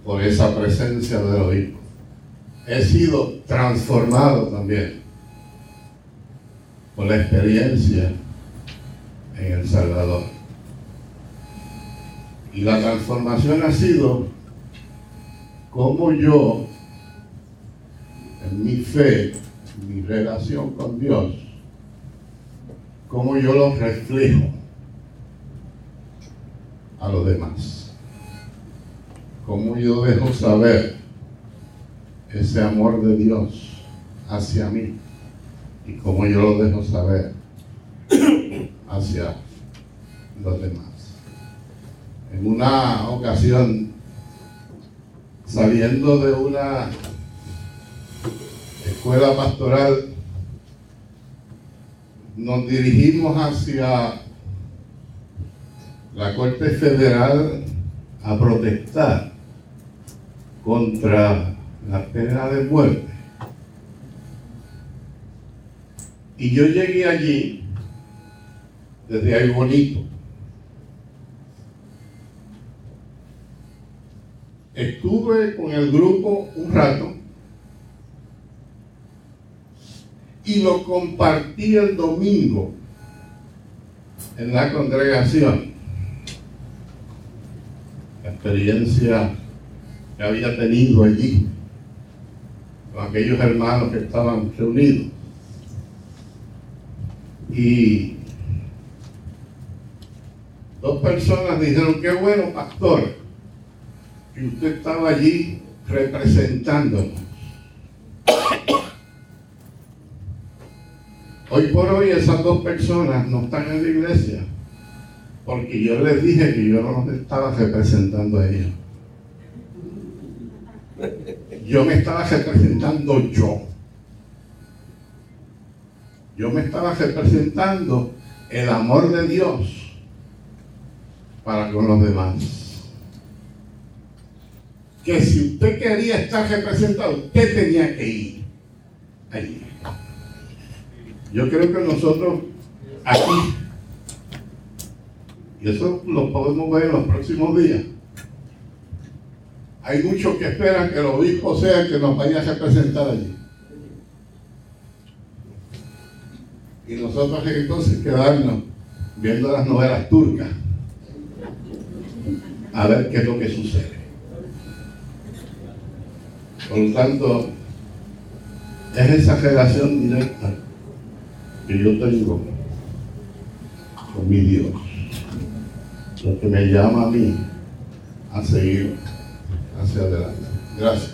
por esa presencia del obispo. He sido transformado también por la experiencia en El Salvador. Y la transformación ha sido como yo, en mi fe, mi relación con Dios, como yo lo reflejo a los demás. Como yo dejo saber ese amor de Dios hacia mí y como yo lo dejo saber hacia los demás. En una ocasión, saliendo de una escuela pastoral, nos dirigimos hacia la Corte Federal a protestar contra la pena de muerte. Y yo llegué allí desde ahí bonito. Estuve con el grupo un rato y lo compartí el domingo en la congregación. La experiencia que había tenido allí con aquellos hermanos que estaban reunidos. Y dos personas dijeron, qué bueno, pastor, que usted estaba allí representándonos. Hoy por hoy esas dos personas no están en la iglesia porque yo les dije que yo no estaba representando a ellos. Yo me estaba representando yo. Yo me estaba representando el amor de Dios para con los demás. Que si usted quería estar representado, usted tenía que ir allí. Yo creo que nosotros aquí, y eso lo podemos ver en los próximos días, hay muchos que esperan que el obispo sea el que nos vaya a representar allí. Y nosotros entonces quedarnos viendo las novelas turcas a ver qué es lo que sucede. Por lo tanto, es esa relación directa que yo tengo con mi Dios, lo que me llama a mí a seguir hacia adelante. Gracias.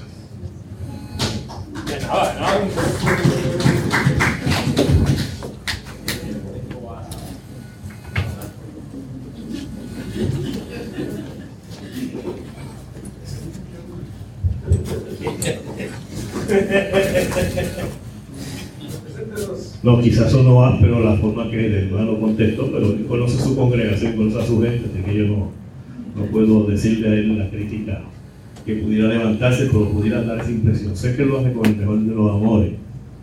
No, quizás sonó áspero la forma que el hermano contestó, pero conoce su congregación, conoce a su gente, así que yo no, no puedo decirle a él la crítica que pudiera levantarse, pero pudiera dar esa impresión. Sé que lo hace con el mejor de los amores,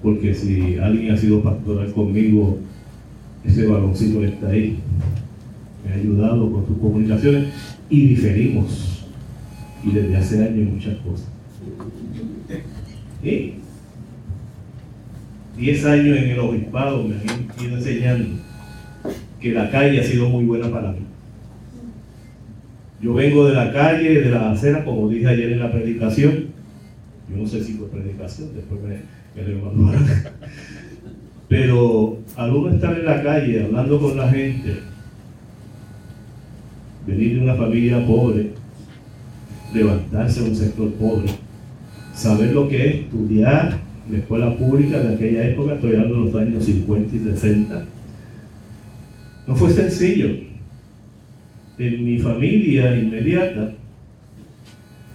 porque si alguien ha sido pastoral conmigo, ese baloncito está ahí. Me ha ayudado con sus comunicaciones y diferimos. Y desde hace años muchas cosas. ¿Eh? Diez años en el obispado me han ido enseñando que la calle ha sido muy buena para mí. Yo vengo de la calle, de la acera, como dije ayer en la predicación. Yo no sé si fue predicación, después me, me Pero al uno estar en la calle hablando con la gente, venir de una familia pobre, levantarse en un sector pobre, saber lo que es estudiar en la escuela pública de aquella época, estoy hablando de los años 50 y 60, no fue sencillo. En mi familia inmediata,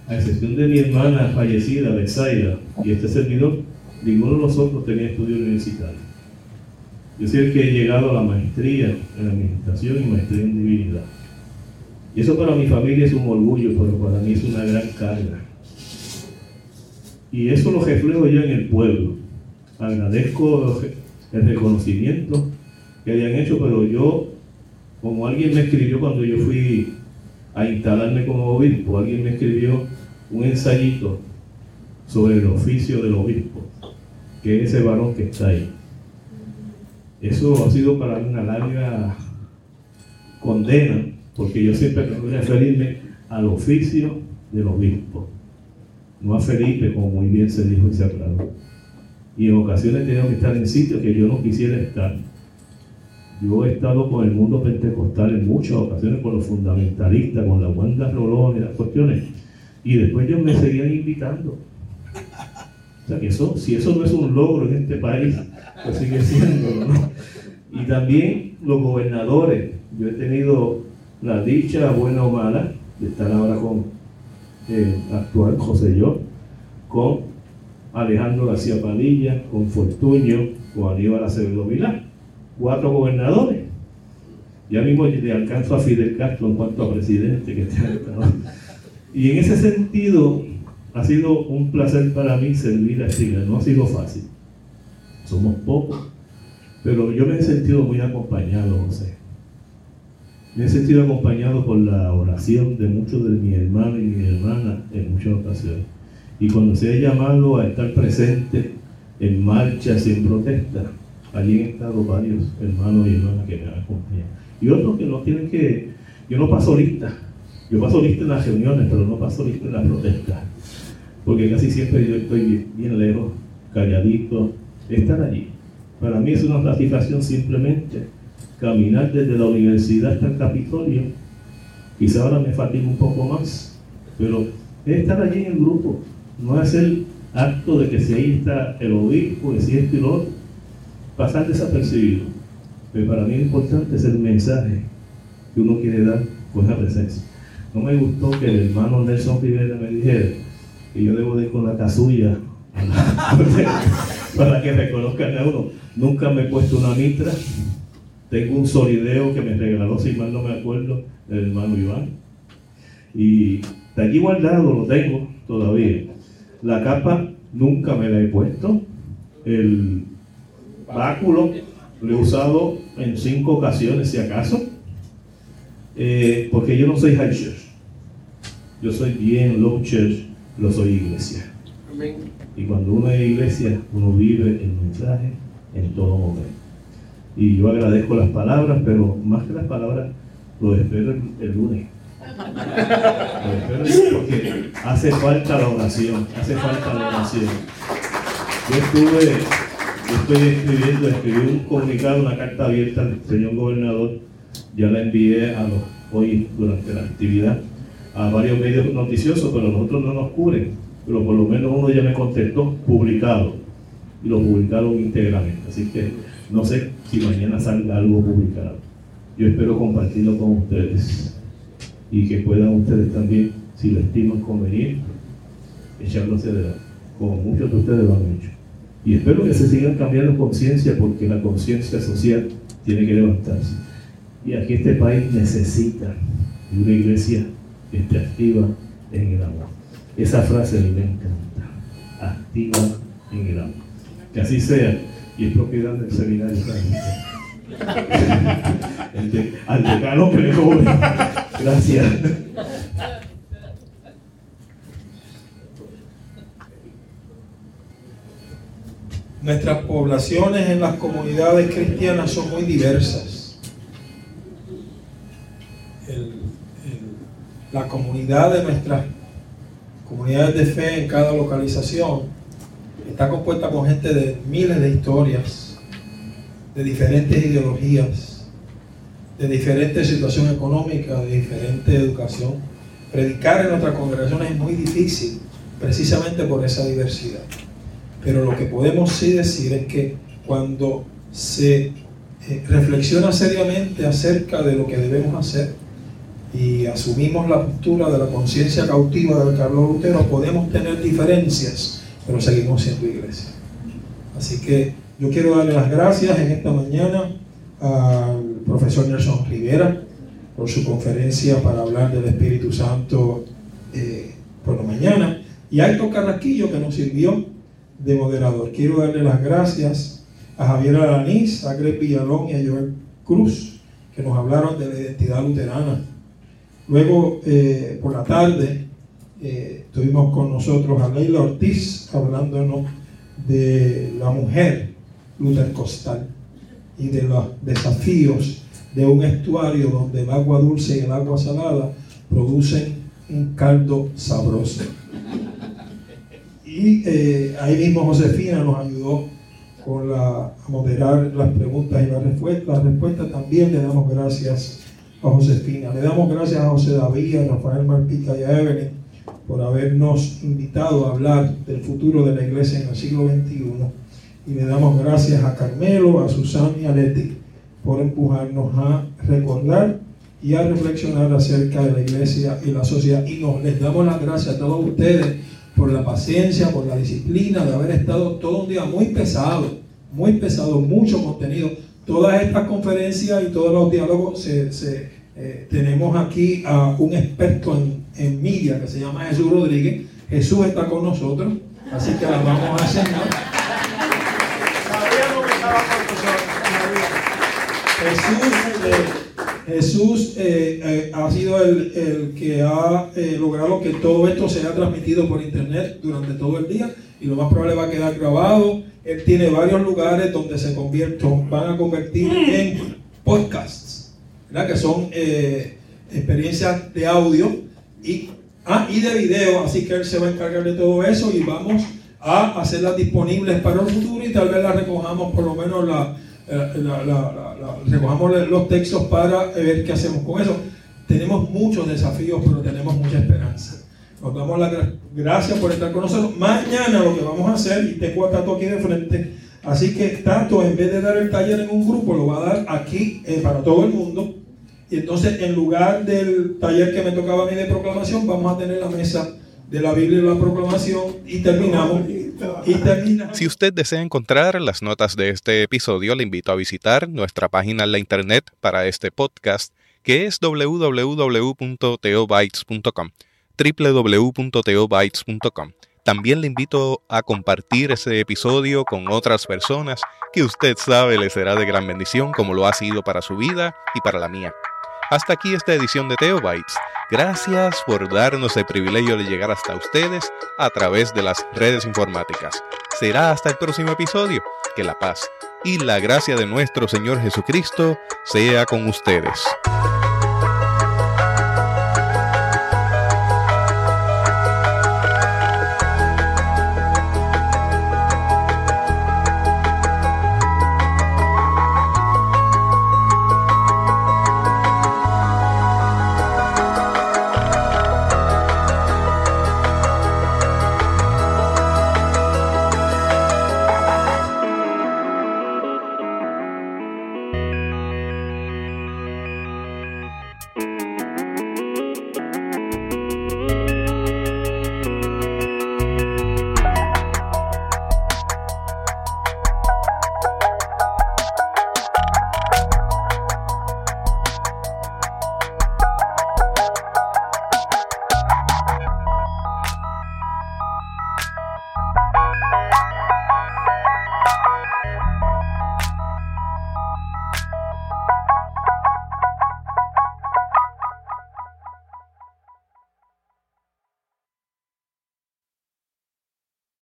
a excepción de mi hermana fallecida, Besaida, y este servidor, ninguno de nosotros tenía estudio universitario. Yo soy el que he llegado a la maestría en administración y maestría en divinidad. Y eso para mi familia es un orgullo, pero para mí es una gran carga. Y eso lo reflejo yo en el pueblo. Agradezco el reconocimiento que hayan hecho, pero yo, como alguien me escribió cuando yo fui a instalarme como obispo, alguien me escribió un ensayito sobre el oficio del obispo, que es ese varón que está ahí. Eso ha sido para mí una larga condena porque yo siempre tengo que referirme al oficio del obispo, no a Felipe, como muy bien se dijo y se aclaró. Y en ocasiones tengo que estar en sitios que yo no quisiera estar. Yo he estado con el mundo pentecostal en muchas ocasiones, con los fundamentalistas, con la Wanda Rolón y las cuestiones. Y después ellos me seguían invitando. O sea que eso, si eso no es un logro en este país, pues sigue siendo, ¿no? Y también los gobernadores. Yo he tenido la dicha, buena o mala, de estar ahora con el eh, actual José Yo, con Alejandro García Padilla, con Fortuño, con Aníbal Acevedo Vilá, cuatro gobernadores. Ya mismo le alcanzo a Fidel Castro en cuanto a presidente que está Y en ese sentido, ha sido un placer para mí servir a Chile. No ha sido fácil. Somos pocos. Pero yo me he sentido muy acompañado, José. Me he sentido acompañado por la oración de muchos de mis hermanos y mis hermanas en muchas ocasiones. Y cuando se ha llamado a estar presente en marchas y en protestas, allí han estado varios hermanos y hermanas que me han acompañado. Y otros que no tienen que... Yo no paso lista. Yo paso lista en las reuniones, pero no paso lista en las protestas. Porque casi siempre yo estoy bien, lejos, calladito. Estar allí. Para mí es una satisfacción simplemente caminar desde la universidad hasta el Capitolio. Quizá ahora me fatigue un poco más, pero es estar allí en el grupo, no es el acto de que si ahí está el obispo, que si esto y lo otro, pasar desapercibido. Pero para mí lo importante es el mensaje que uno quiere dar con esa presencia. No me gustó que el hermano Nelson Rivera me dijera que yo debo de ir con la casulla para que reconozcan a uno. Nunca me he puesto una mitra, tengo un solideo que me regaló, si mal no me acuerdo, el hermano Iván. Y de allí guardado lo tengo todavía. La capa nunca me la he puesto. Báculo lo he usado en cinco ocasiones, si acaso. Eh, porque yo no soy high church. Yo soy bien low church, lo soy iglesia. Y cuando uno es iglesia, uno vive el mensaje en todo momento. Y yo agradezco las palabras, pero más que las palabras, lo espero el, lunes. Lo espero porque hace falta la oración, hace falta la oración. Yo estuve, estoy escribiendo, escribí un comunicado, una carta abierta señor gobernador, ya la envié a los, hoy durante la actividad a varios medios noticiosos, pero nosotros no nos cubren. Pero por lo menos uno ya me contestó publicado y lo publicaron íntegramente. Así que no sé si mañana salga algo publicado. Yo espero compartirlo con ustedes y que puedan ustedes también, si lo estiman conveniente, echarlo hacia adelante, como muchos de ustedes lo han hecho. Y espero que se sigan cambiando conciencia porque la conciencia social tiene que levantarse. Y aquí este país necesita una iglesia que esté activa en el amor. Esa frase a mí me encanta. Activa en el amor. Que así sea y es propiedad del seminario. al decano que le cobre. Gracias. Nuestras poblaciones en las comunidades cristianas son muy diversas. La comunidad de nuestras comunidades de fe en cada localización está compuesta por gente de miles de historias, de diferentes ideologías, de diferente situación económica, de diferente educación. Predicar en nuestras congregaciones es muy difícil, precisamente por esa diversidad. Pero lo que podemos sí decir es que cuando se eh, reflexiona seriamente acerca de lo que debemos hacer y asumimos la postura de la conciencia cautiva de Carlos Lutero, podemos tener diferencias, pero seguimos siendo iglesia. Así que yo quiero darle las gracias en esta mañana al profesor Nelson Rivera por su conferencia para hablar del Espíritu Santo eh, por la mañana y a Héctor Carrasquillo que nos sirvió de moderador. Quiero darle las gracias a Javier Alanís, a Greg Villalón y a Joel Cruz que nos hablaron de la identidad luterana. Luego, eh, por la tarde, eh, tuvimos con nosotros a Leila Ortiz hablándonos de la mujer lutercostal y de los desafíos de un estuario donde el agua dulce y el agua salada producen un caldo sabroso. Y eh, ahí mismo Josefina nos ayudó con la, a moderar las preguntas y las respuestas. Las respuestas también le damos gracias a Josefina. Le damos gracias a José David, a Rafael Marpica y a Evelyn por habernos invitado a hablar del futuro de la iglesia en el siglo XXI. Y le damos gracias a Carmelo, a Susana y a Leti por empujarnos a recordar y a reflexionar acerca de la iglesia y la sociedad. Y nos les damos las gracias a todos ustedes por la paciencia, por la disciplina de haber estado todo un día muy pesado, muy pesado, mucho contenido. Todas estas conferencias y todos los diálogos se, se, eh, tenemos aquí a un experto en, en media que se llama Jesús Rodríguez. Jesús está con nosotros, así que la vamos a enseñar. Jesús, Jesús eh, eh, ha sido el, el que ha eh, logrado que todo esto sea transmitido por internet durante todo el día y lo más probable va a quedar grabado. Él tiene varios lugares donde se convierten, van a convertir en podcasts, ¿verdad? que son experiencias de audio y, ah, y de video, así que él se va a encargar de todo eso y vamos a hacerlas disponibles para el futuro y tal vez las recojamos por lo menos la, la- la- la- recojamos los textos para ver qué hacemos con eso. Tenemos muchos desafíos, pero tenemos mucha esperanza. Nos damos las gra- gracias por estar con nosotros. Mañana lo que vamos a hacer, y tengo a Tato aquí de frente, así que Tato en vez de dar el taller en un grupo, lo va a dar aquí eh, para todo el mundo. Y entonces en lugar del taller que me tocaba a mí de proclamación, vamos a tener la mesa de la Biblia y la proclamación y terminamos. Si usted desea encontrar las notas de este episodio, le invito a visitar nuestra página en la internet para este podcast, que es www.teobytes.com www.teobytes.com También le invito a compartir ese episodio con otras personas que usted sabe le será de gran bendición como lo ha sido para su vida y para la mía. Hasta aquí esta edición de Teobytes. Gracias por darnos el privilegio de llegar hasta ustedes a través de las redes informáticas. Será hasta el próximo episodio. Que la paz y la gracia de nuestro Señor Jesucristo sea con ustedes.